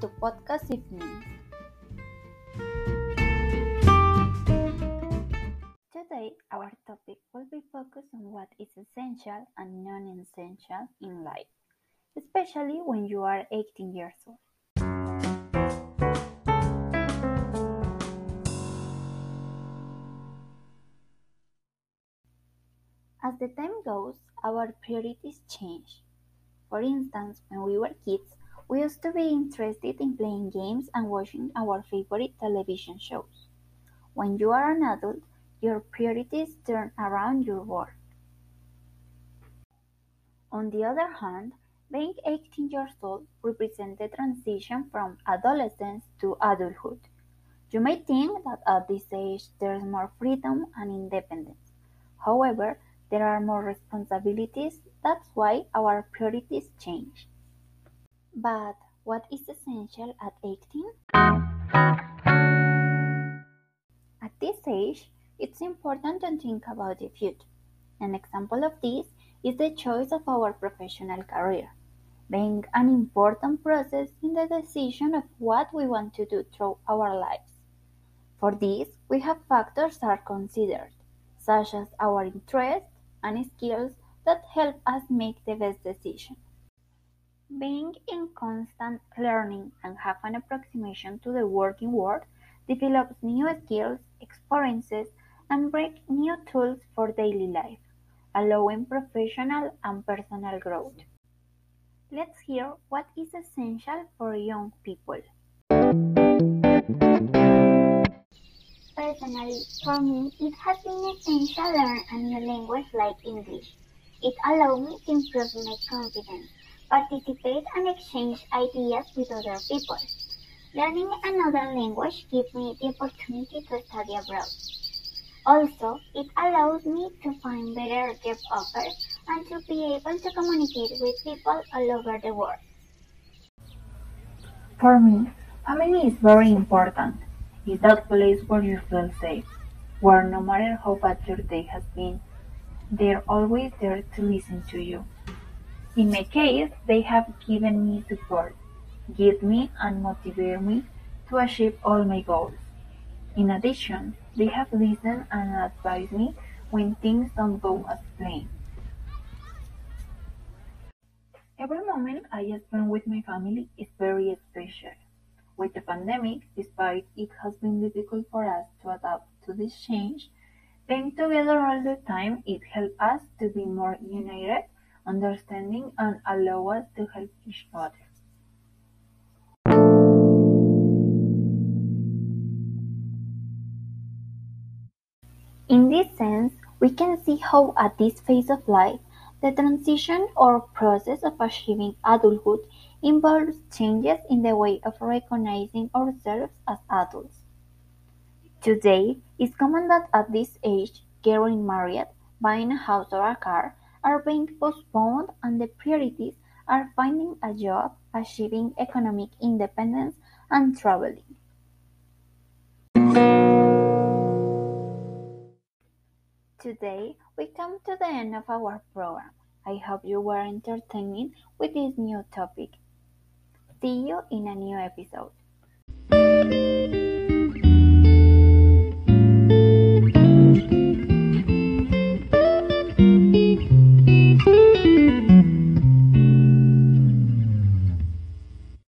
to Podcast Evening. Today, our topic will be focused on what is essential and non essential in life, especially when you are 18 years old. As the time goes, our priorities change. For instance, when we were kids, we used to be interested in playing games and watching our favorite television shows. When you are an adult, your priorities turn around your work. On the other hand, being 18 years old represents the transition from adolescence to adulthood. You may think that at this age there's more freedom and independence. However, there are more responsibilities, that's why our priorities change. But what is essential at 18? At this age, it's important to think about the future. An example of this is the choice of our professional career, being an important process in the decision of what we want to do through our lives. For this, we have factors that are considered, such as our interests and skills that help us make the best decision. Being in constant learning and have an approximation to the working world develops new skills, experiences, and brings new tools for daily life, allowing professional and personal growth. Let's hear what is essential for young people. Personally, for me, it has been essential to learn a new language like English. It allowed me to improve my confidence, participate and exchange ideas with other people. Learning another language gives me the opportunity to study abroad. Also, it allows me to find better job offers and to be able to communicate with people all over the world. For me, family is very important. It's that place where you feel safe, where no matter how bad your day has been, they're always there to listen to you. In my case, they have given me support, guided me and motivated me to achieve all my goals. In addition, they have listened and advised me when things don't go as planned. Every moment I spend with my family is very special. With the pandemic, despite it has been difficult for us to adapt to this change, being together all the time it helped us to be more united, understanding and allow us to help each other. In this sense, we can see how at this phase of life, the transition or process of achieving adulthood involves changes in the way of recognizing ourselves as adults. Today, it's common that at this age, getting married, buying a house or a car are being postponed and the priorities are finding a job, achieving economic independence, and traveling. Today, we come to the end of our program. I hope you were entertained with this new topic. See you in a new episode.